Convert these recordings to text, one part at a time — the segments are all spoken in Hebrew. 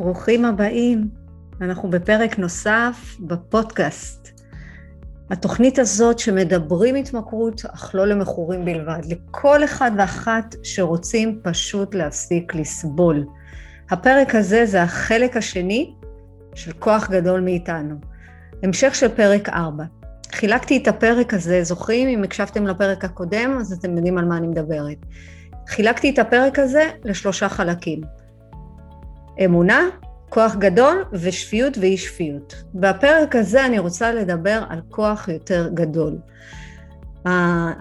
ברוכים הבאים. אנחנו בפרק נוסף בפודקאסט. התוכנית הזאת שמדברים התמכרות, אך לא למכורים בלבד, לכל אחד ואחת שרוצים פשוט להפסיק לסבול. הפרק הזה זה החלק השני של כוח גדול מאיתנו. המשך של פרק 4. חילקתי את הפרק הזה, זוכרים? אם הקשבתם לפרק הקודם, אז אתם יודעים על מה אני מדברת. חילקתי את הפרק הזה לשלושה חלקים. אמונה, כוח גדול ושפיות ואי שפיות. בפרק הזה אני רוצה לדבר על כוח יותר גדול.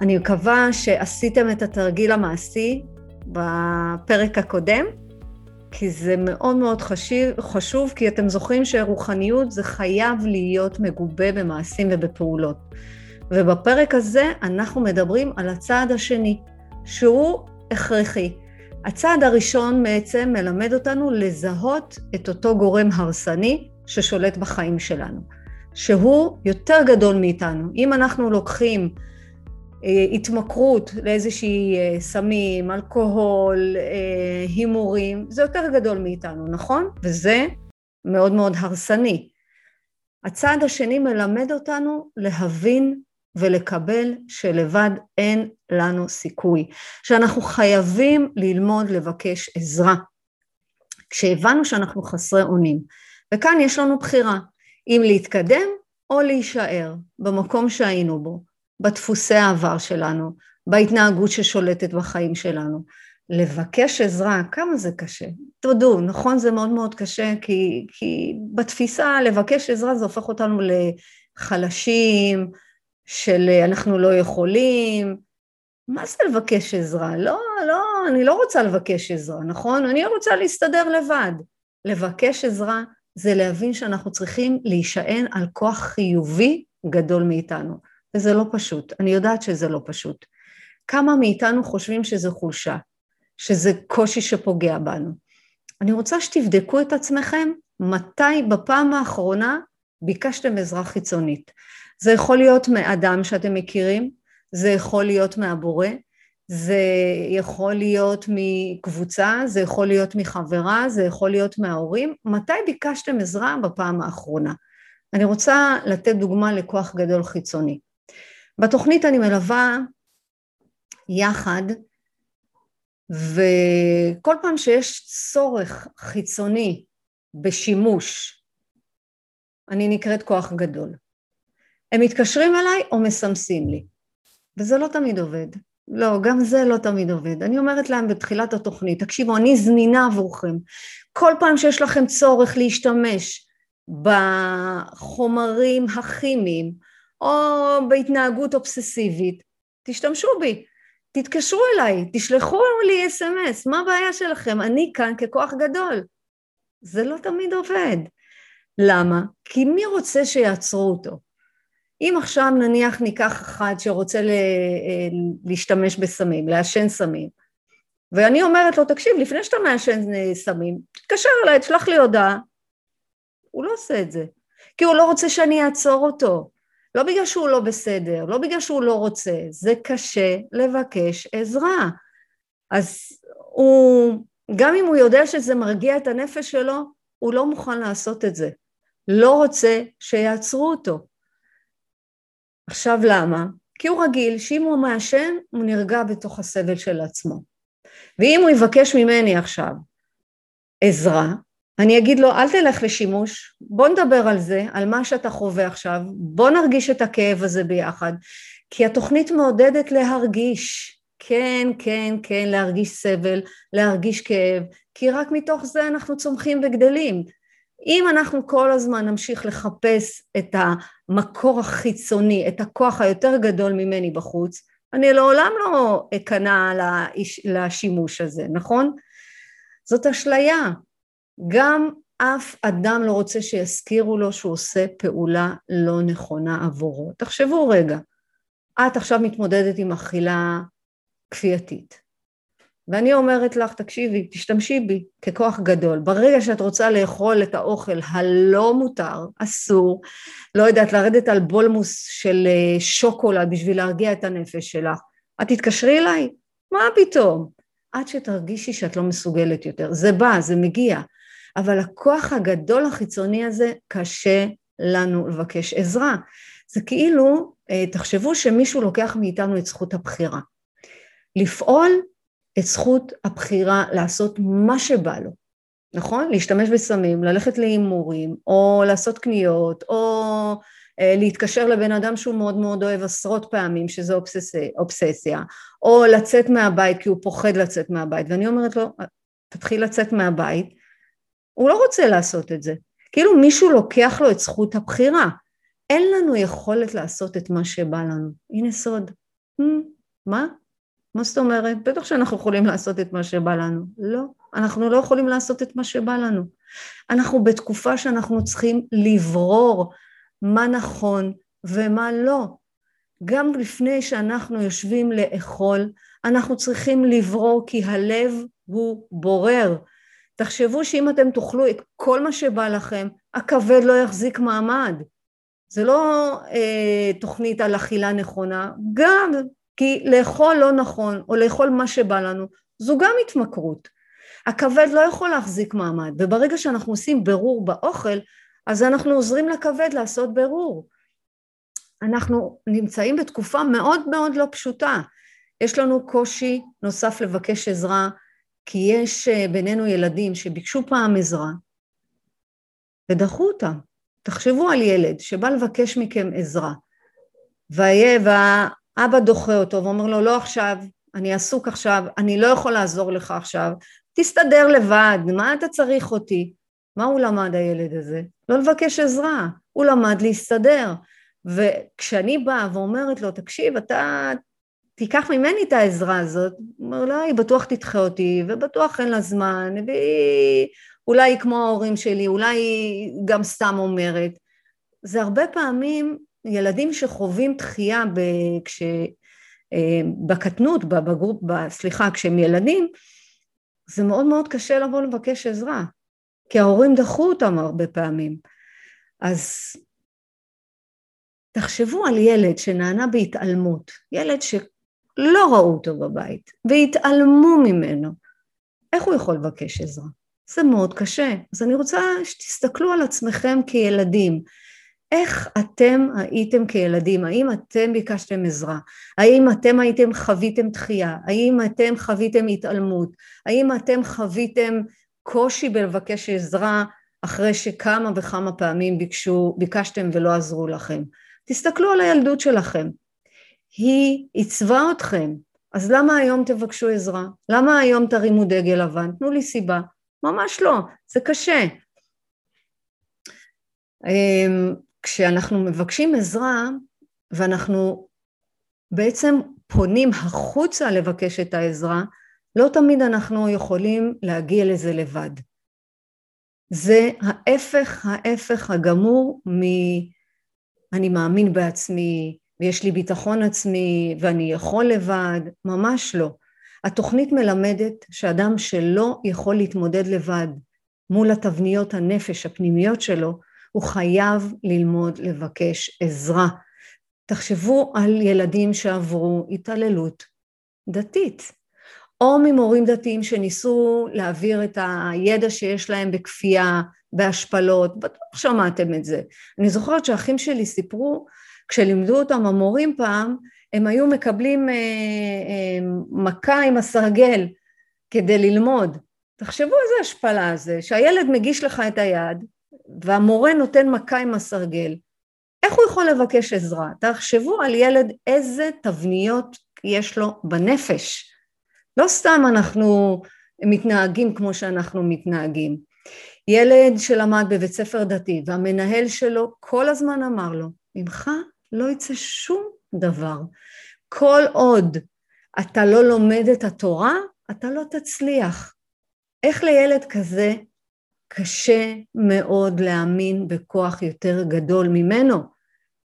אני מקווה שעשיתם את התרגיל המעשי בפרק הקודם, כי זה מאוד מאוד חשיב, חשוב, כי אתם זוכרים שרוחניות זה חייב להיות מגובה במעשים ובפעולות. ובפרק הזה אנחנו מדברים על הצעד השני, שהוא הכרחי. הצעד הראשון בעצם מלמד אותנו לזהות את אותו גורם הרסני ששולט בחיים שלנו, שהוא יותר גדול מאיתנו. אם אנחנו לוקחים אה, התמכרות לאיזושהי אה, סמים, אלכוהול, אה, הימורים, זה יותר גדול מאיתנו, נכון? וזה מאוד מאוד הרסני. הצעד השני מלמד אותנו להבין ולקבל שלבד אין לנו סיכוי, שאנחנו חייבים ללמוד לבקש עזרה. כשהבנו שאנחנו חסרי אונים, וכאן יש לנו בחירה, אם להתקדם או להישאר במקום שהיינו בו, בדפוסי העבר שלנו, בהתנהגות ששולטת בחיים שלנו. לבקש עזרה, כמה זה קשה. תודו, נכון זה מאוד מאוד קשה, כי, כי בתפיסה לבקש עזרה זה הופך אותנו לחלשים, של אה, אנחנו לא יכולים, מה זה לבקש עזרה? לא, לא, אני לא רוצה לבקש עזרה, נכון? אני רוצה להסתדר לבד. לבקש עזרה זה להבין שאנחנו צריכים להישען על כוח חיובי גדול מאיתנו, וזה לא פשוט, אני יודעת שזה לא פשוט. כמה מאיתנו חושבים שזה חולשה, שזה קושי שפוגע בנו. אני רוצה שתבדקו את עצמכם מתי בפעם האחרונה ביקשתם עזרה חיצונית. זה יכול להיות מאדם שאתם מכירים, זה יכול להיות מהבורא, זה יכול להיות מקבוצה, זה יכול להיות מחברה, זה יכול להיות מההורים. מתי ביקשתם עזרה בפעם האחרונה? אני רוצה לתת דוגמה לכוח גדול חיצוני. בתוכנית אני מלווה יחד, וכל פעם שיש צורך חיצוני בשימוש, אני נקראת כוח גדול. הם מתקשרים אליי או מסמסים לי. וזה לא תמיד עובד. לא, גם זה לא תמיד עובד. אני אומרת להם בתחילת התוכנית, תקשיבו, אני זמינה עבורכם. כל פעם שיש לכם צורך להשתמש בחומרים הכימיים או בהתנהגות אובססיבית, תשתמשו בי. תתקשרו אליי, תשלחו לי אס.אם.אס, מה הבעיה שלכם? אני כאן ככוח גדול. זה לא תמיד עובד. למה? כי מי רוצה שיעצרו אותו? אם עכשיו נניח ניקח אחד שרוצה אה, להשתמש בסמים, לעשן סמים, ואני אומרת לו, תקשיב, לפני שאתה מעשן אה, סמים, תתקשר אליי, תשלח לי הודעה. הוא לא עושה את זה, כי הוא לא רוצה שאני אעצור אותו. לא בגלל שהוא לא בסדר, לא בגלל שהוא לא רוצה, זה קשה לבקש עזרה. אז הוא, גם אם הוא יודע שזה מרגיע את הנפש שלו, הוא לא מוכן לעשות את זה. לא רוצה שיעצרו אותו. עכשיו למה? כי הוא רגיל שאם הוא מעשן הוא נרגע בתוך הסבל של עצמו. ואם הוא יבקש ממני עכשיו עזרה, אני אגיד לו אל תלך לשימוש, בוא נדבר על זה, על מה שאתה חווה עכשיו, בוא נרגיש את הכאב הזה ביחד, כי התוכנית מעודדת להרגיש, כן, כן, כן, להרגיש סבל, להרגיש כאב, כי רק מתוך זה אנחנו צומחים וגדלים. אם אנחנו כל הזמן נמשיך לחפש את המקור החיצוני, את הכוח היותר גדול ממני בחוץ, אני לעולם לא אכנע לשימוש הזה, נכון? זאת אשליה. גם אף אדם לא רוצה שיזכירו לו שהוא עושה פעולה לא נכונה עבורו. תחשבו רגע, את עכשיו מתמודדת עם אכילה כפייתית. ואני אומרת לך, תקשיבי, תשתמשי בי ככוח גדול. ברגע שאת רוצה לאכול את האוכל הלא מותר, אסור, לא יודעת, לרדת על בולמוס של אה, שוקולד בשביל להרגיע את הנפש שלך, את תתקשרי אליי? מה פתאום? עד שתרגישי שאת לא מסוגלת יותר. זה בא, זה מגיע. אבל הכוח הגדול החיצוני הזה, קשה לנו לבקש עזרה. זה כאילו, אה, תחשבו שמישהו לוקח מאיתנו את זכות הבחירה. לפעול את זכות הבחירה לעשות מה שבא לו, נכון? להשתמש בסמים, ללכת להימורים, או לעשות קניות, או אה, להתקשר לבן אדם שהוא מאוד מאוד אוהב עשרות פעמים, אובססיה, אובססיה, או לצאת מהבית כי הוא פוחד לצאת מהבית, ואני אומרת לו, תתחיל לצאת מהבית, הוא לא רוצה לעשות את זה. כאילו מישהו לוקח לו את זכות הבחירה. אין לנו יכולת לעשות את מה שבא לנו. הנה סוד. Hmm, מה? מה זאת אומרת? בטח שאנחנו יכולים לעשות את מה שבא לנו. לא, אנחנו לא יכולים לעשות את מה שבא לנו. אנחנו בתקופה שאנחנו צריכים לברור מה נכון ומה לא. גם לפני שאנחנו יושבים לאכול, אנחנו צריכים לברור כי הלב הוא בורר. תחשבו שאם אתם תאכלו את כל מה שבא לכם, הכבד לא יחזיק מעמד. זה לא אה, תוכנית על אכילה נכונה, גם כי לאכול לא נכון או לאכול מה שבא לנו זו גם התמכרות. הכבד לא יכול להחזיק מעמד וברגע שאנחנו עושים ברור באוכל אז אנחנו עוזרים לכבד לעשות ברור. אנחנו נמצאים בתקופה מאוד מאוד לא פשוטה. יש לנו קושי נוסף לבקש עזרה כי יש אה, בינינו ילדים שביקשו פעם עזרה ודחו אותם. תחשבו על ילד שבא לבקש מכם עזרה והאבא דוחה אותו ואומר לו לא עכשיו, אני עסוק עכשיו, אני לא יכול לעזור לך עכשיו, תסתדר לבד, מה אתה צריך אותי? מה הוא למד הילד הזה? לא לבקש עזרה, הוא למד להסתדר. וכשאני באה ואומרת לו, תקשיב, אתה תיקח ממני את העזרה הזאת, הוא אומר, לא, היא בטוח תדחה אותי, ובטוח אין לה זמן, והיא אולי היא כמו ההורים שלי, אולי היא גם סתם אומרת. זה הרבה פעמים ילדים שחווים דחייה כש... אה, בקטנות, בגרופ, סליחה, כשהם ילדים, זה מאוד מאוד קשה לבוא לבקש עזרה, כי ההורים דחו אותם הרבה פעמים. אז תחשבו על ילד שנענה בהתעלמות, ילד שלא ראו אותו בבית והתעלמו ממנו, איך הוא יכול לבקש עזרה? זה מאוד קשה. אז אני רוצה שתסתכלו על עצמכם כילדים. איך אתם הייתם כילדים? האם אתם ביקשתם עזרה? האם אתם הייתם חוויתם דחייה? האם אתם חוויתם התעלמות? האם אתם חוויתם קושי בלבקש עזרה אחרי שכמה וכמה פעמים ביקשו, ביקשתם ולא עזרו לכם? תסתכלו על הילדות שלכם. היא עיצבה אתכם, אז למה היום תבקשו עזרה? למה היום תרימו דגל לבן? תנו לי סיבה. ממש לא, זה קשה. כשאנחנו מבקשים עזרה ואנחנו בעצם פונים החוצה לבקש את העזרה, לא תמיד אנחנו יכולים להגיע לזה לבד. זה ההפך, ההפך הגמור מ... אני מאמין בעצמי, ויש לי ביטחון עצמי, ואני יכול לבד, ממש לא. התוכנית מלמדת שאדם שלא יכול להתמודד לבד מול התבניות הנפש הפנימיות שלו, הוא חייב ללמוד לבקש עזרה. תחשבו על ילדים שעברו התעללות דתית, או ממורים דתיים שניסו להעביר את הידע שיש להם בכפייה, בהשפלות, בטוח שמעתם את זה. אני זוכרת שהאחים שלי סיפרו, כשלימדו אותם המורים פעם, הם היו מקבלים אה, אה, מכה עם הסרגל כדי ללמוד. תחשבו איזה השפלה זה, שהילד מגיש לך את היד והמורה נותן מכה עם הסרגל. איך הוא יכול לבקש עזרה? תחשבו על ילד איזה תבניות יש לו בנפש. לא סתם אנחנו מתנהגים כמו שאנחנו מתנהגים. ילד שלמד בבית ספר דתי והמנהל שלו כל הזמן אמר לו, ממך לא יצא שום דבר. כל עוד אתה לא לומד את התורה, אתה לא תצליח. איך לילד כזה קשה מאוד להאמין בכוח יותר גדול ממנו?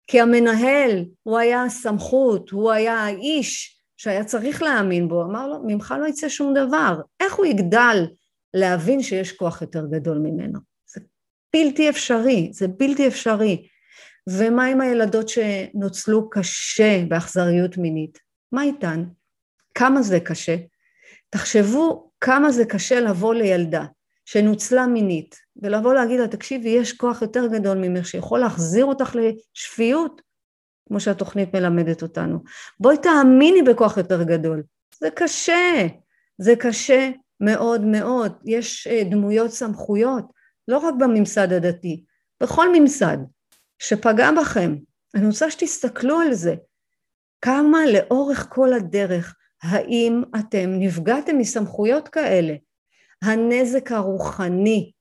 כי המנהל, הוא היה הסמכות, הוא היה האיש שהיה צריך להאמין בו, אמר לו, ממך לא יצא שום דבר. איך הוא יגדל להבין שיש כוח יותר גדול ממנו? זה בלתי אפשרי, זה בלתי אפשרי. ומה עם הילדות שנוצלו קשה באכזריות מינית? מה איתן? כמה זה קשה? תחשבו כמה זה קשה לבוא לילדה שנוצלה מינית, ולבוא להגיד לה, תקשיבי, יש כוח יותר גדול ממך שיכול להחזיר אותך לשפיות, כמו שהתוכנית מלמדת אותנו. בואי תאמיני בכוח יותר גדול. זה קשה, זה קשה מאוד מאוד. יש אה, דמויות סמכויות, לא רק בממסד הדתי, בכל ממסד שפגע בכם. אני רוצה שתסתכלו על זה. כמה לאורך כל הדרך, האם אתם נפגעתם מסמכויות כאלה? הנזק הרוחני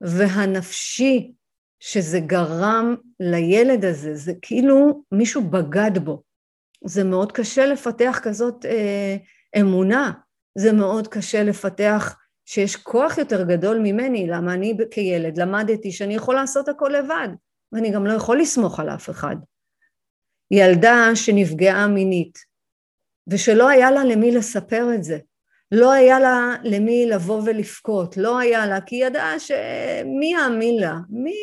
והנפשי שזה גרם לילד הזה, זה כאילו מישהו בגד בו. זה מאוד קשה לפתח כזאת אה, אמונה, זה מאוד קשה לפתח שיש כוח יותר גדול ממני, למה אני כילד למדתי שאני יכול לעשות הכל לבד, ואני גם לא יכול לסמוך על אף אחד. ילדה שנפגעה מינית, ושלא היה לה למי לספר את זה, לא היה לה למי לבוא ולבכות, לא היה לה, כי היא ידעה שמי יאמין לה? מי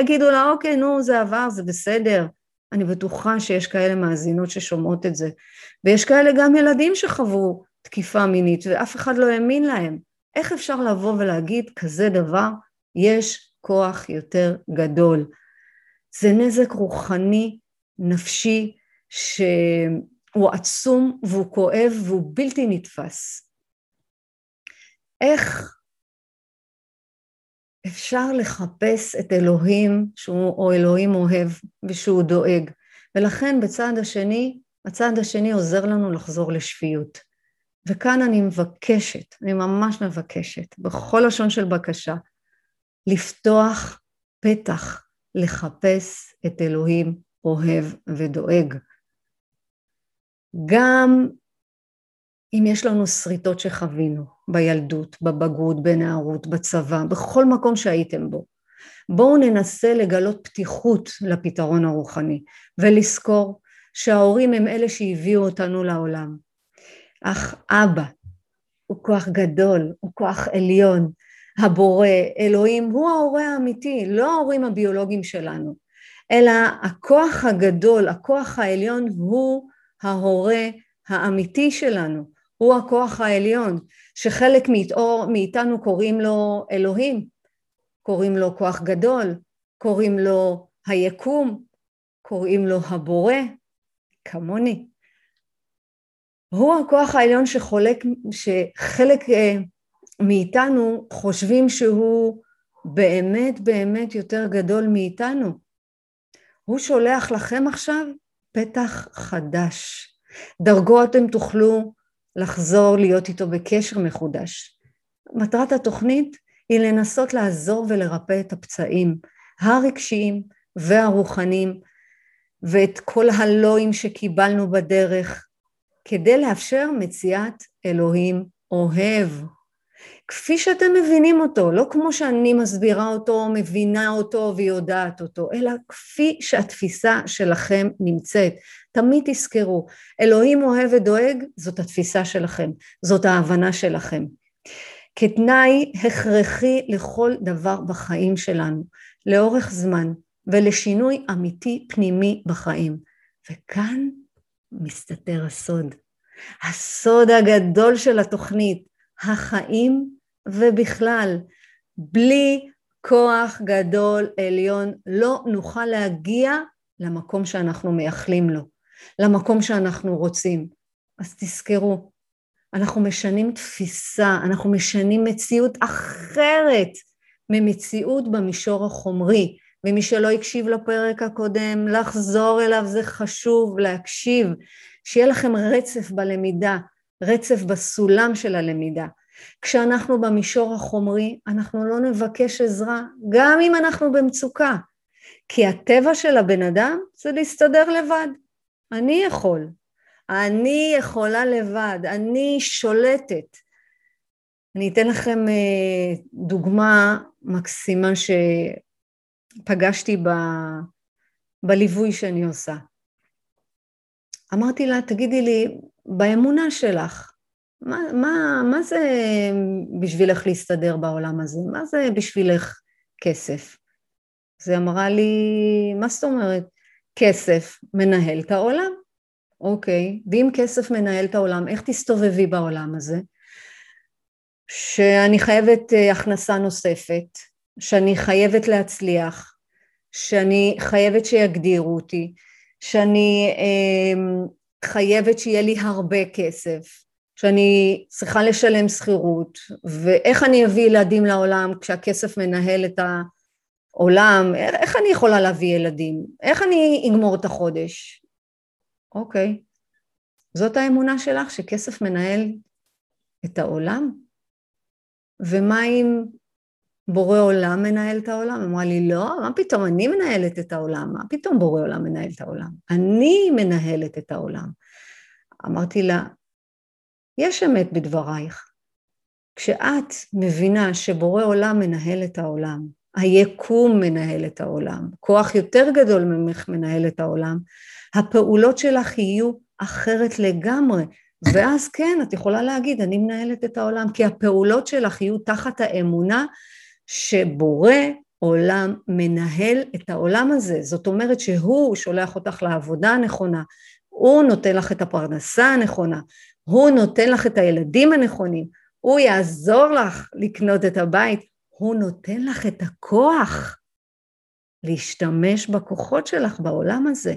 יגידו לה, אוקיי, נו, זה עבר, זה בסדר. אני בטוחה שיש כאלה מאזינות ששומעות את זה. ויש כאלה גם ילדים שחוו תקיפה מינית, ואף אחד לא האמין להם. איך אפשר לבוא ולהגיד כזה דבר? יש כוח יותר גדול. זה נזק רוחני, נפשי, שהוא עצום והוא כואב והוא בלתי נתפס. איך אפשר לחפש את אלוהים שהוא או אלוהים אוהב ושהוא דואג? ולכן בצד השני הצד השני עוזר לנו לחזור לשפיות. וכאן אני מבקשת, אני ממש מבקשת בכל לשון של בקשה לפתוח פתח לחפש את אלוהים אוהב ודואג. גם אם יש לנו שריטות שחווינו בילדות, בבגרות, בנערות, בצבא, בכל מקום שהייתם בו, בואו ננסה לגלות פתיחות לפתרון הרוחני ולזכור שההורים הם אלה שהביאו אותנו לעולם. אך אבא הוא כוח גדול, הוא כוח עליון, הבורא, אלוהים, הוא ההורה האמיתי, לא ההורים הביולוגיים שלנו, אלא הכוח הגדול, הכוח העליון הוא ההורה האמיתי שלנו, הוא הכוח העליון, שחלק מאיתו, מאיתנו קוראים לו אלוהים, קוראים לו כוח גדול, קוראים לו היקום, קוראים לו הבורא, כמוני. הוא הכוח העליון שחולק, שחלק אה, מאיתנו חושבים שהוא באמת באמת יותר גדול מאיתנו. הוא שולח לכם עכשיו פתח חדש. דרגו אתם תוכלו לחזור להיות איתו בקשר מחודש. מטרת התוכנית היא לנסות לעזור ולרפא את הפצעים הרגשיים והרוחניים ואת כל הלואים שקיבלנו בדרך כדי לאפשר מציאת אלוהים אוהב כפי שאתם מבינים אותו, לא כמו שאני מסבירה אותו, מבינה אותו ויודעת אותו, אלא כפי שהתפיסה שלכם נמצאת. תמיד תזכרו, אלוהים אוהב ודואג, זאת התפיסה שלכם, זאת ההבנה שלכם. כתנאי הכרחי לכל דבר בחיים שלנו, לאורך זמן, ולשינוי אמיתי פנימי בחיים. וכאן מסתתר הסוד. הסוד הגדול של התוכנית, החיים ובכלל, בלי כוח גדול עליון לא נוכל להגיע למקום שאנחנו מייחלים לו, למקום שאנחנו רוצים. אז תזכרו, אנחנו משנים תפיסה, אנחנו משנים מציאות אחרת ממציאות במישור החומרי. ומי שלא הקשיב לפרק הקודם, לחזור אליו זה חשוב, להקשיב, שיהיה לכם רצף בלמידה, רצף בסולם של הלמידה. כשאנחנו במישור החומרי, אנחנו לא נבקש עזרה, גם אם אנחנו במצוקה. כי הטבע של הבן אדם זה להסתדר לבד. אני יכול. אני יכולה לבד, אני שולטת. אני אתן לכם אה, דוגמה מקסימה שפגשתי ב... בליווי שאני עושה. אמרתי לה, תגידי לי, באמונה שלך, מה, מה, מה זה בשבילך להסתדר בעולם הזה? מה זה בשבילך כסף? אז היא אמרה לי, מה זאת אומרת? כסף מנהל את העולם. אוקיי, ואם כסף מנהל את העולם, איך תסתובבי בעולם הזה? שאני חייבת אה, הכנסה נוספת, שאני חייבת להצליח, שאני חייבת שיגדירו אותי, שאני אה, חייבת שיהיה לי הרבה כסף, שאני צריכה לשלם שכירות, ואיך אני אביא ילדים לעולם כשהכסף מנהל את העולם, איך אני יכולה להביא ילדים? איך אני אגמור את החודש? אוקיי, זאת האמונה שלך שכסף מנהל את העולם? ומה אם בורא עולם מנהל את העולם? אמרה לי, לא, מה פתאום, אני מנהלת את העולם, מה פתאום בורא עולם מנהל את העולם? אני מנהלת את העולם. אמרתי לה, יש אמת בדברייך. כשאת מבינה שבורא עולם מנהל את העולם, היקום מנהל את העולם, כוח יותר גדול ממך מנהל את העולם, הפעולות שלך יהיו אחרת לגמרי, ואז כן, את יכולה להגיד, אני מנהלת את העולם, כי הפעולות שלך יהיו תחת האמונה שבורא עולם מנהל את העולם הזה. זאת אומרת שהוא שולח אותך לעבודה הנכונה, הוא נותן לך את הפרנסה הנכונה, הוא נותן לך את הילדים הנכונים, הוא יעזור לך לקנות את הבית, הוא נותן לך את הכוח להשתמש בכוחות שלך בעולם הזה.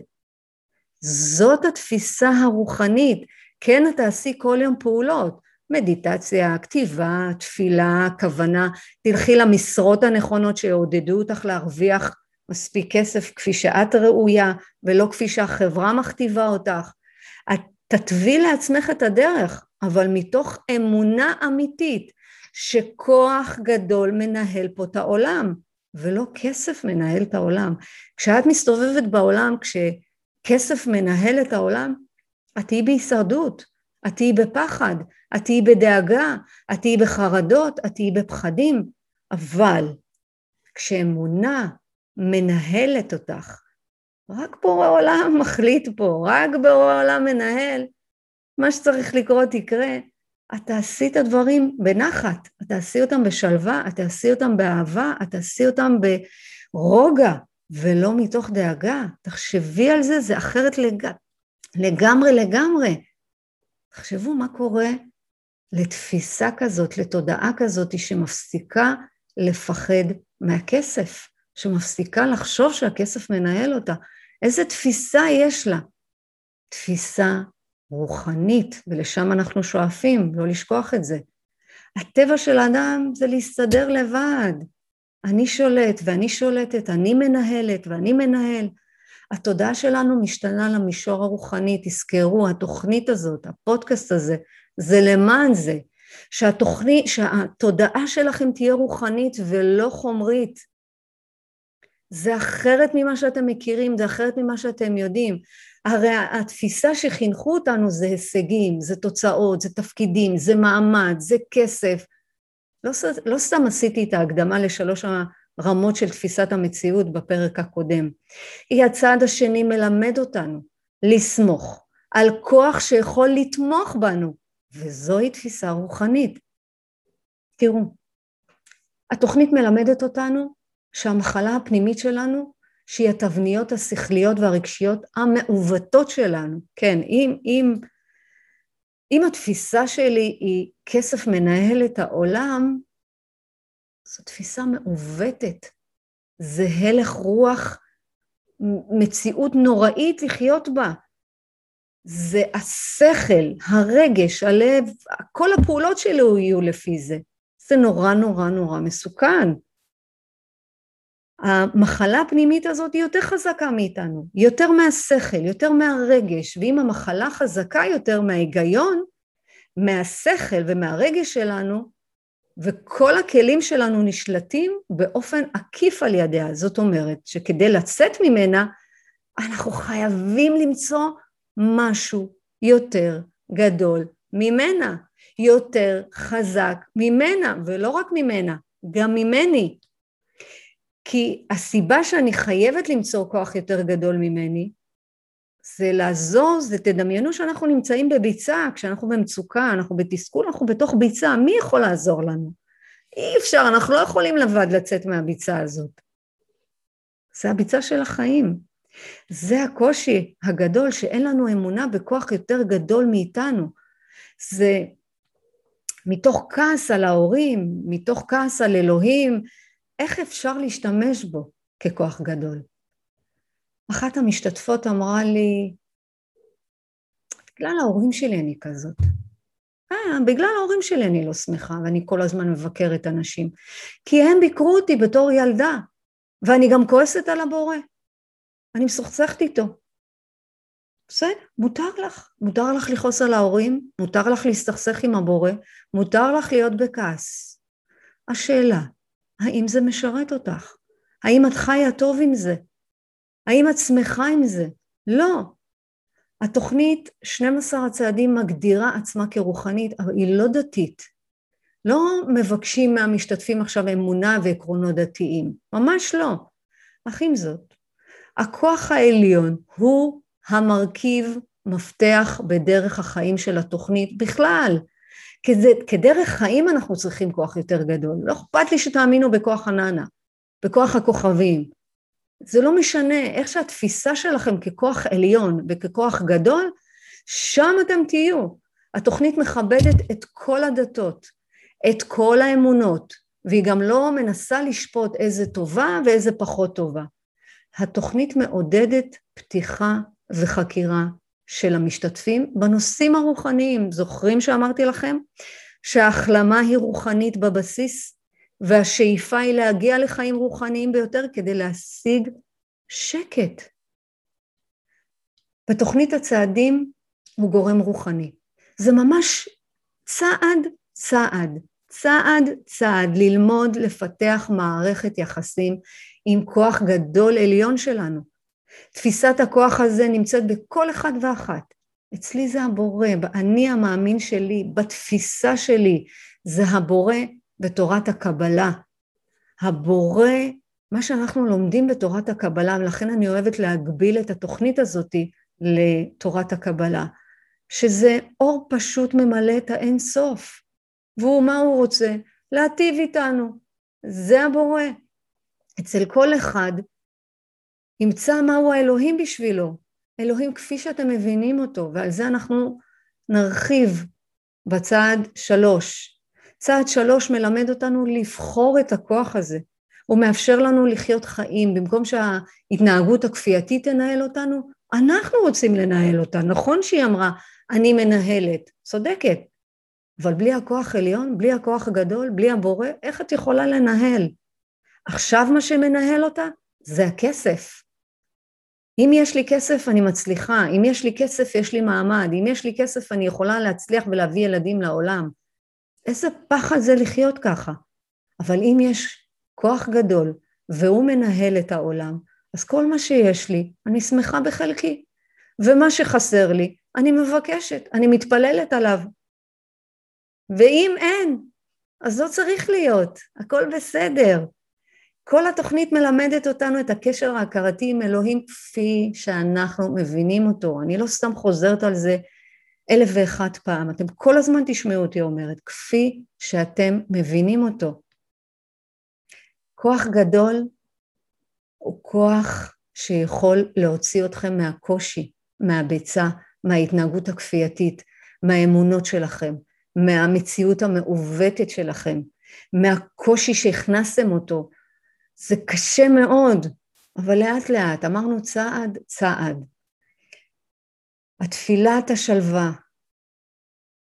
זאת התפיסה הרוחנית. כן, את תעשי כל יום פעולות, מדיטציה, כתיבה, תפילה, כוונה, תלכי למשרות הנכונות שיעודדו אותך להרוויח מספיק כסף כפי שאת ראויה ולא כפי שהחברה מכתיבה אותך. את תתווי לעצמך את הדרך, אבל מתוך אמונה אמיתית שכוח גדול מנהל פה את העולם, ולא כסף מנהל את העולם. כשאת מסתובבת בעולם, כשכסף מנהל את העולם, את תהיי בהישרדות, את תהיי בפחד, את תהיי בדאגה, את תהיי בחרדות, את תהיי בפחדים, אבל כשאמונה מנהלת אותך, רק בורא עולם מחליט פה, רק בורא עולם מנהל, מה שצריך לקרות יקרה, את תעשי את הדברים בנחת, את תעשי אותם בשלווה, את תעשי אותם באהבה, את תעשי אותם ברוגע, ולא מתוך דאגה. תחשבי על זה, זה אחרת לג... לגמרי לגמרי. תחשבו מה קורה לתפיסה כזאת, לתודעה כזאת שמפסיקה לפחד מהכסף, שמפסיקה לחשוב שהכסף מנהל אותה. איזה תפיסה יש לה? תפיסה רוחנית, ולשם אנחנו שואפים, לא לשכוח את זה. הטבע של האדם זה להסתדר לבד. אני שולט ואני שולטת, אני מנהלת ואני מנהל. התודעה שלנו משתנה למישור הרוחני, תזכרו, התוכנית הזאת, הפודקאסט הזה, זה למען זה, שהתוכנית, שהתודעה שלכם תהיה רוחנית ולא חומרית. זה אחרת ממה שאתם מכירים, זה אחרת ממה שאתם יודעים. הרי התפיסה שחינכו אותנו זה הישגים, זה תוצאות, זה תפקידים, זה מעמד, זה כסף. לא, לא סתם עשיתי את ההקדמה לשלוש רמות של תפיסת המציאות בפרק הקודם. היא הצעד השני מלמד אותנו לסמוך על כוח שיכול לתמוך בנו, וזוהי תפיסה רוחנית. תראו, התוכנית מלמדת אותנו שהמחלה הפנימית שלנו, שהיא התבניות השכליות והרגשיות המעוותות שלנו, כן, אם, אם, אם התפיסה שלי היא כסף מנהל את העולם, זו תפיסה מעוותת, זה הלך רוח, מציאות נוראית לחיות בה. זה השכל, הרגש, הלב, כל הפעולות שלו יהיו לפי זה. זה נורא נורא נורא מסוכן. המחלה הפנימית הזאת היא יותר חזקה מאיתנו, יותר מהשכל, יותר מהרגש, ואם המחלה חזקה יותר מההיגיון, מהשכל ומהרגש שלנו, וכל הכלים שלנו נשלטים באופן עקיף על ידיה. זאת אומרת שכדי לצאת ממנה, אנחנו חייבים למצוא משהו יותר גדול ממנה, יותר חזק ממנה, ולא רק ממנה, גם ממני. כי הסיבה שאני חייבת למצוא כוח יותר גדול ממני, זה לעזור, זה תדמיינו שאנחנו נמצאים בביצה, כשאנחנו במצוקה, אנחנו בתסכול, אנחנו בתוך ביצה, מי יכול לעזור לנו? אי אפשר, אנחנו לא יכולים לבד לצאת מהביצה הזאת. זה הביצה של החיים. זה הקושי הגדול, שאין לנו אמונה בכוח יותר גדול מאיתנו. זה מתוך כעס על ההורים, מתוך כעס על אלוהים, איך אפשר להשתמש בו ככוח גדול? אחת המשתתפות אמרה לי, בגלל ההורים שלי אני כזאת. אה, בגלל ההורים שלי אני לא שמחה, ואני כל הזמן מבקרת אנשים. כי הם ביקרו אותי בתור ילדה, ואני גם כועסת על הבורא. אני מסוכסכת איתו. בסדר, מותר לך. מותר לך לכעוס על ההורים, מותר לך להסתכסך עם הבורא, מותר לך להיות בכעס. השאלה, האם זה משרת אותך? האם את חיה טוב עם זה? האם את שמחה עם זה? לא. התוכנית 12 הצעדים מגדירה עצמה כרוחנית, אבל היא לא דתית. לא מבקשים מהמשתתפים עכשיו אמונה ועקרונות דתיים, ממש לא. אך עם זאת, הכוח העליון הוא המרכיב מפתח בדרך החיים של התוכנית בכלל. כזה, כדרך חיים אנחנו צריכים כוח יותר גדול. לא אכפת לי שתאמינו בכוח הננה, בכוח הכוכבים. זה לא משנה, איך שהתפיסה שלכם ככוח עליון וככוח גדול, שם אתם תהיו. התוכנית מכבדת את כל הדתות, את כל האמונות, והיא גם לא מנסה לשפוט איזה טובה ואיזה פחות טובה. התוכנית מעודדת פתיחה וחקירה של המשתתפים בנושאים הרוחניים. זוכרים שאמרתי לכם שההחלמה היא רוחנית בבסיס והשאיפה היא להגיע לחיים רוחניים ביותר כדי להשיג שקט. בתוכנית הצעדים הוא גורם רוחני. זה ממש צעד צעד, צעד צעד ללמוד לפתח מערכת יחסים עם כוח גדול עליון שלנו. תפיסת הכוח הזה נמצאת בכל אחד ואחת. אצלי זה הבורא, באני המאמין שלי, בתפיסה שלי, זה הבורא בתורת הקבלה. הבורא, מה שאנחנו לומדים בתורת הקבלה, ולכן אני אוהבת להגביל את התוכנית הזאת לתורת הקבלה, שזה אור פשוט ממלא את האין סוף. והוא, מה הוא רוצה? להטיב איתנו. זה הבורא. אצל כל אחד ימצא מהו האלוהים בשבילו. אלוהים כפי שאתם מבינים אותו, ועל זה אנחנו נרחיב בצעד שלוש. צעד שלוש מלמד אותנו לבחור את הכוח הזה. הוא מאפשר לנו לחיות חיים, במקום שההתנהגות הכפייתית תנהל אותנו, אנחנו רוצים לנהל אותה. נכון שהיא אמרה, אני מנהלת, צודקת, אבל בלי הכוח עליון, בלי הכוח הגדול, בלי הבורא, איך את יכולה לנהל? עכשיו מה שמנהל אותה זה הכסף. אם יש לי כסף אני מצליחה, אם יש לי כסף יש לי מעמד, אם יש לי כסף אני יכולה להצליח ולהביא ילדים לעולם. איזה פחד זה לחיות ככה. אבל אם יש כוח גדול והוא מנהל את העולם, אז כל מה שיש לי, אני שמחה בחלקי. ומה שחסר לי, אני מבקשת, אני מתפללת עליו. ואם אין, אז לא צריך להיות, הכל בסדר. כל התוכנית מלמדת אותנו את הקשר ההכרתי עם אלוהים כפי שאנחנו מבינים אותו. אני לא סתם חוזרת על זה אלף ואחת פעם, אתם כל הזמן תשמעו אותי אומרת, כפי שאתם מבינים אותו. כוח גדול הוא כוח שיכול להוציא אתכם מהקושי, מהביצה, מההתנהגות הכפייתית, מהאמונות שלכם, מהמציאות המעוותת שלכם, מהקושי שהכנסתם אותו. זה קשה מאוד, אבל לאט לאט, אמרנו צעד צעד. התפילת השלווה,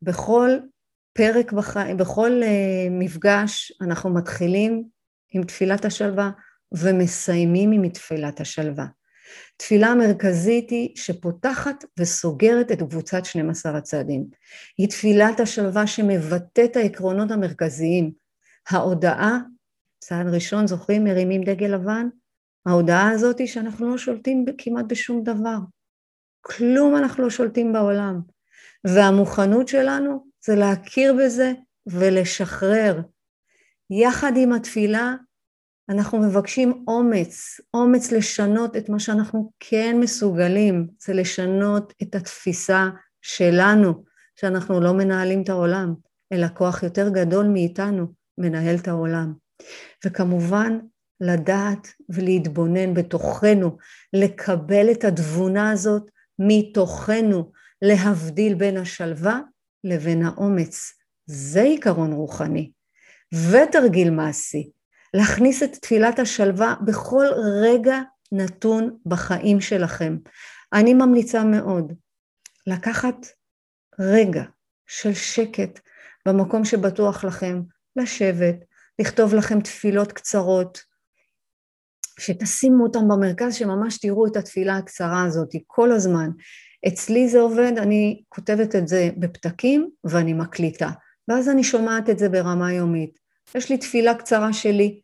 בכל פרק בחיים, בכל uh, מפגש אנחנו מתחילים עם תפילת השלווה ומסיימים עם תפילת השלווה. תפילה המרכזית היא שפותחת וסוגרת את קבוצת 12 הצעדים. היא תפילת השלווה שמבטאת את העקרונות המרכזיים. ההודעה, צעד ראשון, זוכרים, מרימים דגל לבן? ההודעה הזאת היא שאנחנו לא שולטים כמעט בשום דבר. כלום אנחנו לא שולטים בעולם. והמוכנות שלנו זה להכיר בזה ולשחרר. יחד עם התפילה אנחנו מבקשים אומץ, אומץ לשנות את מה שאנחנו כן מסוגלים, זה לשנות את התפיסה שלנו, שאנחנו לא מנהלים את העולם, אלא כוח יותר גדול מאיתנו מנהל את העולם. וכמובן, לדעת ולהתבונן בתוכנו, לקבל את התבונה הזאת מתוכנו, להבדיל בין השלווה לבין האומץ, זה עיקרון רוחני. ותרגיל מעשי, להכניס את תפילת השלווה בכל רגע נתון בחיים שלכם. אני ממליצה מאוד לקחת רגע של שקט במקום שבטוח לכם, לשבת, לכתוב לכם תפילות קצרות, שתשימו אותם במרכז, שממש תראו את התפילה הקצרה הזאת כל הזמן. אצלי זה עובד, אני כותבת את זה בפתקים ואני מקליטה, ואז אני שומעת את זה ברמה יומית. יש לי תפילה קצרה שלי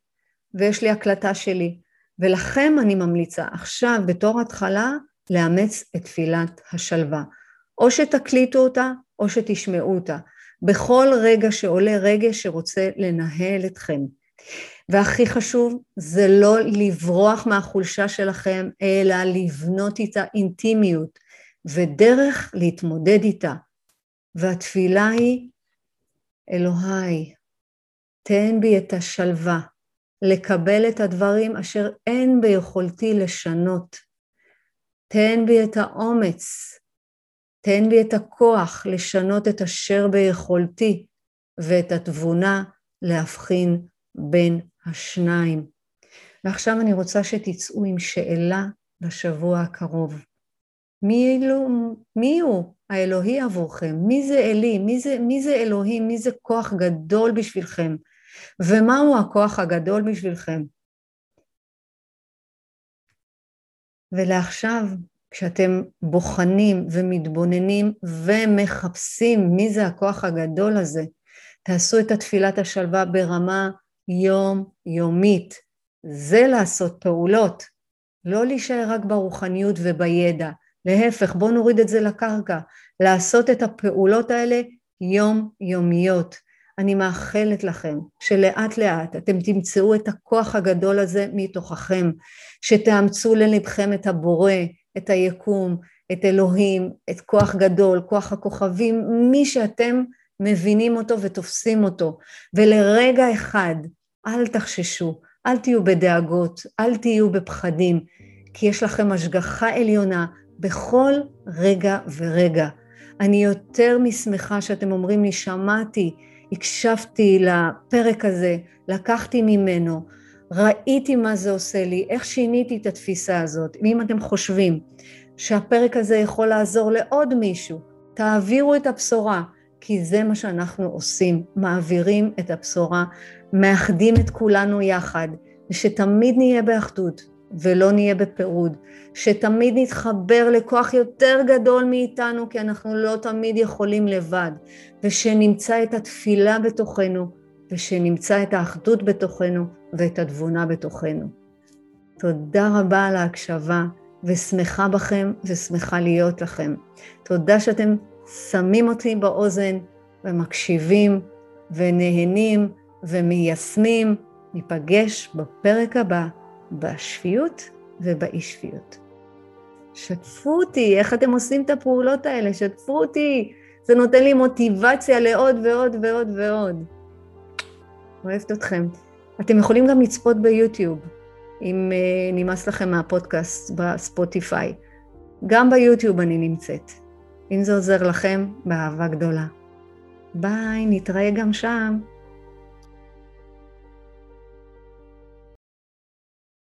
ויש לי הקלטה שלי, ולכם אני ממליצה עכשיו בתור התחלה לאמץ את תפילת השלווה. או שתקליטו אותה או שתשמעו אותה. בכל רגע שעולה רגש שרוצה לנהל אתכם. והכי חשוב זה לא לברוח מהחולשה שלכם, אלא לבנות איתה אינטימיות ודרך להתמודד איתה. והתפילה היא, אלוהי, תן בי את השלווה, לקבל את הדברים אשר אין ביכולתי לשנות. תן בי את האומץ, תן בי את הכוח לשנות את אשר ביכולתי ואת התבונה להבחין בין השניים. ועכשיו אני רוצה שתצאו עם שאלה לשבוע הקרוב. מי, אלו, מי הוא האלוהי עבורכם? מי זה אלי? מי זה, מי זה אלוהים? מי זה כוח גדול בשבילכם? ומהו הכוח הגדול בשבילכם? ולעכשיו, כשאתם בוחנים ומתבוננים ומחפשים מי זה הכוח הגדול הזה, תעשו את התפילת השלווה ברמה יומיומית. זה לעשות פעולות, לא להישאר רק ברוחניות ובידע. להפך, בואו נוריד את זה לקרקע, לעשות את הפעולות האלה יומיומיות. אני מאחלת לכם שלאט לאט אתם תמצאו את הכוח הגדול הזה מתוככם, שתאמצו ללבכם את הבורא, את היקום, את אלוהים, את כוח גדול, כוח הכוכבים, מי שאתם מבינים אותו ותופסים אותו. ולרגע אחד, אל תחששו, אל תהיו בדאגות, אל תהיו בפחדים, כי יש לכם השגחה עליונה בכל רגע ורגע. אני יותר משמחה שאתם אומרים לי, שמעתי, הקשבתי לפרק הזה, לקחתי ממנו, ראיתי מה זה עושה לי, איך שיניתי את התפיסה הזאת. ואם אתם חושבים שהפרק הזה יכול לעזור לעוד מישהו, תעבירו את הבשורה, כי זה מה שאנחנו עושים, מעבירים את הבשורה, מאחדים את כולנו יחד, ושתמיד נהיה באחדות ולא נהיה בפירוד, שתמיד נתחבר לכוח יותר גדול מאיתנו, כי אנחנו לא תמיד יכולים לבד, ושנמצא את התפילה בתוכנו, ושנמצא את האחדות בתוכנו ואת התבונה בתוכנו. תודה רבה על ההקשבה, ושמחה בכם ושמחה להיות לכם. תודה שאתם שמים אותי באוזן ומקשיבים ונהנים ומיישמים. ניפגש בפרק הבא בשפיות ובאי שפיות. שתפו אותי, איך אתם עושים את הפעולות האלה, שתפו אותי. זה נותן לי מוטיבציה לעוד ועוד ועוד ועוד. אוהבת אתכם. אתם יכולים גם לצפות ביוטיוב, אם uh, נמאס לכם מהפודקאסט בספוטיפיי. גם ביוטיוב אני נמצאת. אם זה עוזר לכם, באהבה גדולה. ביי, נתראה גם שם.